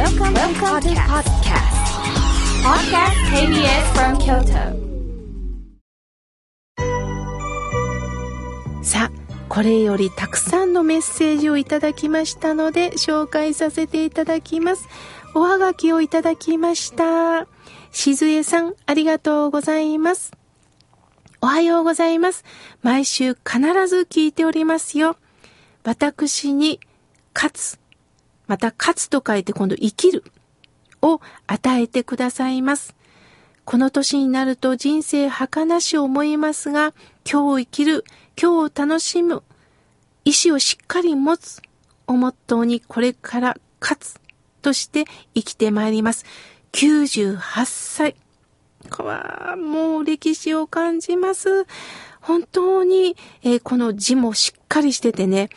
Welcome, Welcome to podcast. Podcast KBS from Kyoto. さあ、これよりたくさんのメッセージをいただきましたので、紹介させていただきます。おはがきをいただきました。しずえさん、ありがとうございます。おはようございます。毎週必ず聞いておりますよ。私に、勝つ。また、勝つと書いて今度生きる。を与えてくださいます。この年になると人生儚し思いますが、今日生きる、今日を楽しむ、意志をしっかり持つをモットーにこれから勝つとして生きてまいります。98歳。わもう歴史を感じます。本当に、えー、この字もしっかりしててね、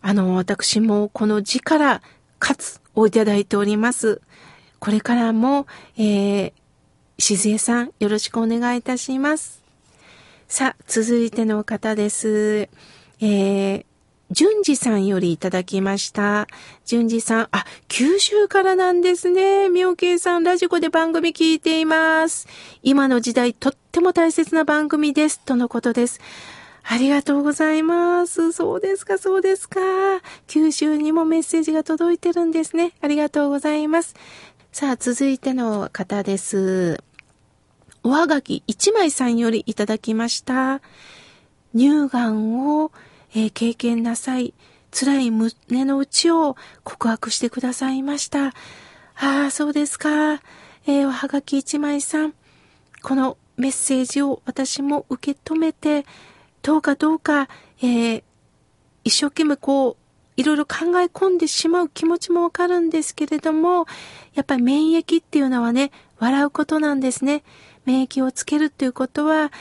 あの、私もこの字から勝つをいただいております。これからも、えー、しずえさん、よろしくお願いいたします。さあ、続いての方です。えー、順次さんよりいただきました。順次さん、あ、九州からなんですね。妙慶さん、ラジコで番組聞いています。今の時代、とっても大切な番組です。とのことです。ありがとうございます。そうですか、そうですか。九州にもメッセージが届いてるんですね。ありがとうございます。さあ、続いての方です。おはがき一枚さんよりいただきました。乳がんを、えー、経験なさい。辛い胸の内を告白してくださいました。ああ、そうですか。えー、おはがき一枚さん。このメッセージを私も受け止めて、どうかどうか、えー、一生懸命こう、いろいろ考え込んでしまう気持ちもわかるんですけれども、やっぱり免疫っていうのはね、笑うことなんですね。免疫をつけるということは、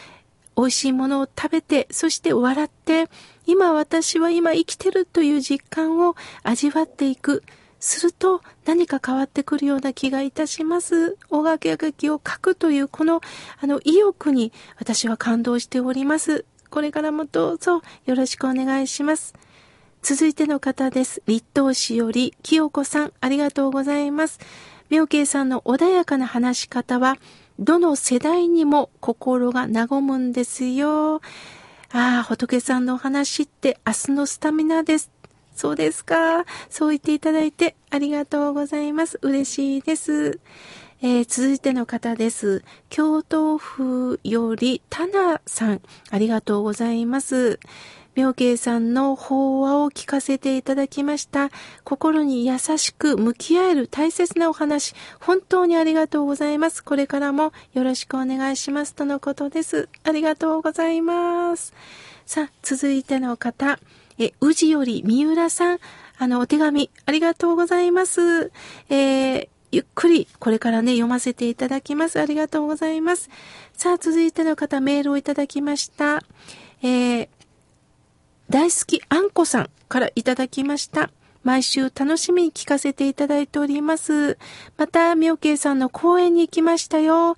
美味しいものを食べて、そして笑って、今私は今生きてるという実感を味わっていく。すると何か変わってくるような気がいたします。大掛け書きを書くというこのあの意欲に私は感動しております。これからもどうぞよろしくお願いします。続いての方です。立東市より清子さん、ありがとうございます。妙慶さんの穏やかな話し方は、どの世代にも心が和むんですよ。ああ、仏さんのお話って明日のスタミナです。そうですか。そう言っていただいてありがとうございます。嬉しいです。えー、続いての方です。京都府よりタナさん、ありがとうございます。妙慶さんの法話を聞かせていただきました。心に優しく向き合える大切なお話、本当にありがとうございます。これからもよろしくお願いします。とのことです。ありがとうございます。さあ、続いての方、え、宇治より三浦さん、あの、お手紙、ありがとうございます。えー、ゆっくりこれからね、読ませていただきます。ありがとうございます。さあ、続いての方、メールをいただきました。えー、大好きあんこさんからいただきました。毎週楽しみに聞かせていただいております。また、みょうけいさんの公演に行きましたよ。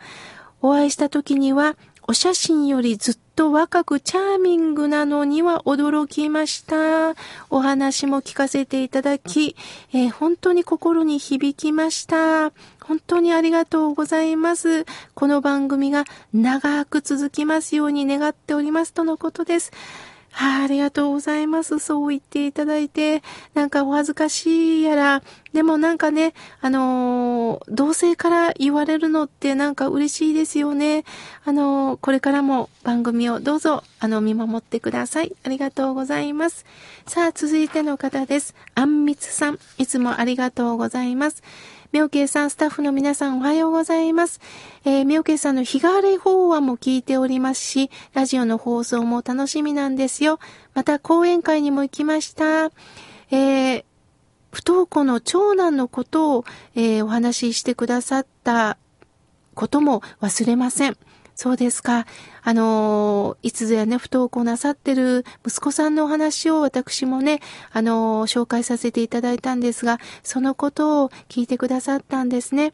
お会いした時には、お写真よりずっと若くチャーミングなのには驚きました。お話も聞かせていただき、えー、本当に心に響きました。本当にありがとうございます。この番組が長く続きますように願っておりますとのことです。あ、ありがとうございます。そう言っていただいて、なんかお恥ずかしいやら、でもなんかね、あのー、同性から言われるのってなんか嬉しいですよね。あのー、これからも番組をどうぞ、あの、見守ってください。ありがとうございます。さあ、続いての方です。あんみつさん、いつもありがとうございます。妙慶さん、スタッフの皆さん、おはようございます。えー、妙慶さんの日替わり法話も聞いておりますし、ラジオの放送も楽しみなんですよ。また、講演会にも行きました。えー、不登校の長男のことを、えー、お話ししてくださったことも忘れません。そうですか。あの、いつぞやね、不登校なさってる息子さんのお話を私もね、あの、紹介させていただいたんですが、そのことを聞いてくださったんですね。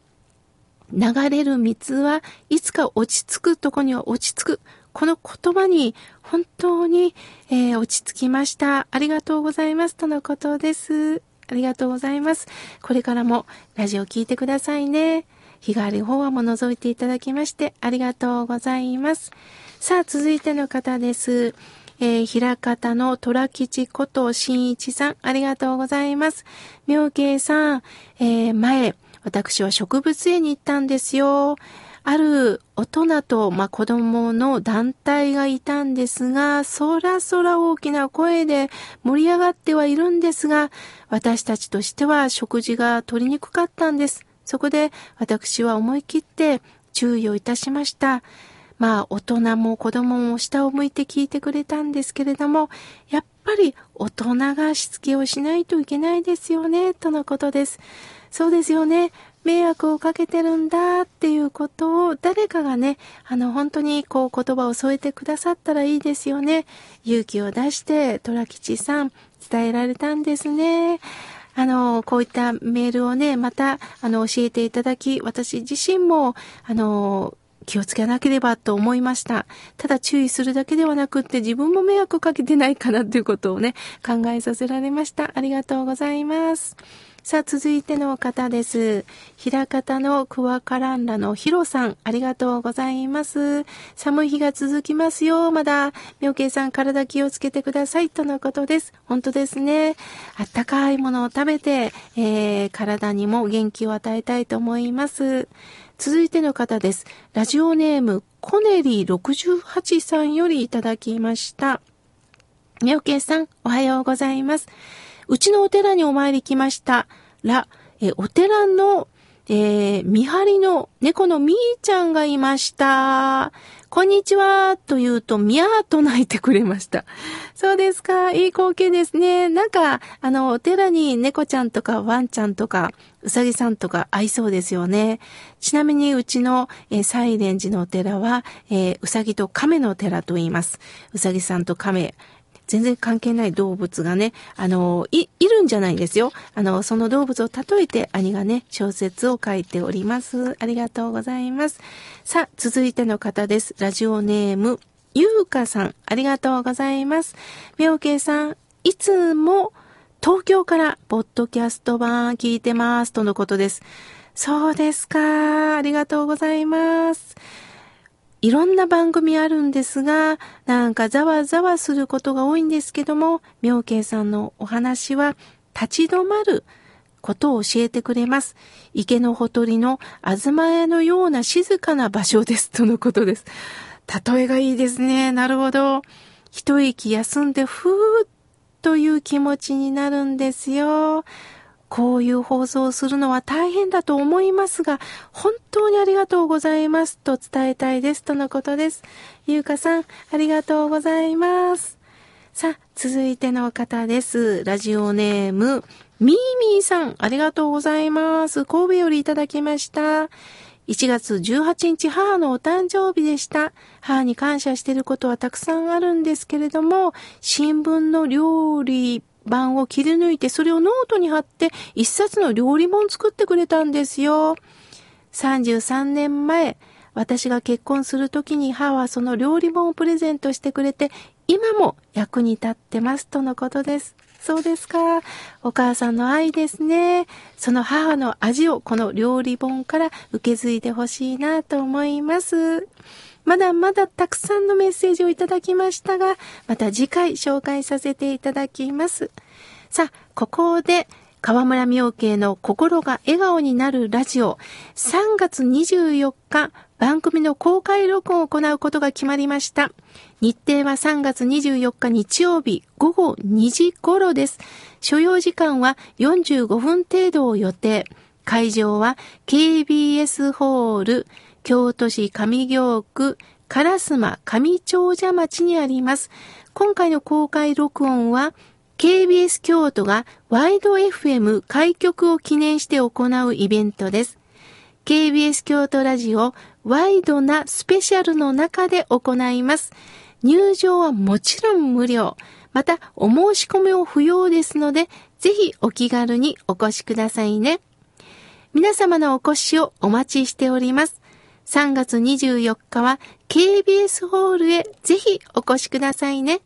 流れる水はいつか落ち着くとこには落ち着く。この言葉に本当に、えー、落ち着きました。ありがとうございます。とのことです。ありがとうございます。これからもラジオ聞いてくださいね。日替わり法話も覗いていただきましてありがとうございます。さあ、続いての方です。えー、平方の虎吉こと新一さん、ありがとうございます。妙慶さん、えー、前、私は植物園に行ったんですよ。ある大人と、まあ、子供の団体がいたんですが、そらそら大きな声で盛り上がってはいるんですが、私たちとしては食事が取りにくかったんです。そこで私は思い切って注意をいたしました。まあ大人も子供も下を向いて聞いてくれたんですけれども、やっぱり大人がしつけをしないといけないですよね、とのことです。そうですよね。迷惑をかけてるんだっていうことを誰かがね、あの本当にこう言葉を添えてくださったらいいですよね。勇気を出して虎吉さん伝えられたんですね。あの、こういったメールをね、また、あの、教えていただき、私自身も、あの、気をつけなければと思いました。ただ注意するだけではなくって自分も迷惑かけてないかなということをね、考えさせられました。ありがとうございます。さあ、続いての方です。平方のクワカランラのヒロさん、ありがとうございます。寒い日が続きますよ。まだ、妙慶さん、体気をつけてください。とのことです。本当ですね。あったかいものを食べて、えー、体にも元気を与えたいと思います。続いての方です。ラジオネーム、コネリー68さんよりいただきました。妙慶さん、おはようございます。うちのお寺にお参り来ました。ら、えお寺の、えー、見張りの猫のみーちゃんがいました。こんにちはと言うと、みゃーと泣いてくれました。そうですか。いい光景ですね。なんか、あの、お寺に猫ちゃんとかワンちゃんとか、うさぎさんとか合いそうですよね。ちなみに、うちの、えー、サイレン寺のお寺は、えー、うさぎと亀のお寺と言います。うさぎさんと亀、全然関係ない動物がね、あの、い、いるんじゃないんですよ。あの、その動物を例えて兄がね、小説を書いております。ありがとうございます。さあ、続いての方です。ラジオネーム、ゆうかさん、ありがとうございます。みょうけいさん、いつも東京からポッドキャスト版聞いてます。とのことです。そうですか。ありがとうございます。いろんな番組あるんですが、なんかざわざわすることが多いんですけども、妙慶さんのお話は立ち止まることを教えてくれます。池のほとりの東屋のような静かな場所です。とのことです。例えがいいですね。なるほど。一息休んでふーっという気持ちになるんですよ。こういう放送をするのは大変だと思いますが、本当にありがとうございますと伝えたいですとのことです。ゆうかさん、ありがとうございます。さあ、続いての方です。ラジオネーム、みーみーさん、ありがとうございます。神戸よりいただきました。1月18日母のお誕生日でした。母に感謝してることはたくさんあるんですけれども、新聞の料理版を切り抜いて、それをノートに貼って、一冊の料理本作ってくれたんですよ。33年前、私が結婚するときに母はその料理本をプレゼントしてくれて、今も役に立ってますとのことです。そうですか。お母さんの愛ですね。その母の味をこの料理本から受け継いでほしいなと思います。まだまだたくさんのメッセージをいただきましたが、また次回紹介させていただきます。さあ、ここで、河村明慶の心が笑顔になるラジオ、3月24日、番組の公開録音を行うことが決まりました。日程は3月24日日曜日午後2時頃です。所要時間は45分程度を予定。会場は KBS ホール京都市上京区烏丸上長者町にあります。今回の公開録音は KBS 京都がワイド FM 開局を記念して行うイベントです。KBS 京都ラジオワイドなスペシャルの中で行います。入場はもちろん無料。また、お申し込みを不要ですので、ぜひお気軽にお越しくださいね。皆様のお越しをお待ちしております。3月24日は KBS ホールへぜひお越しくださいね。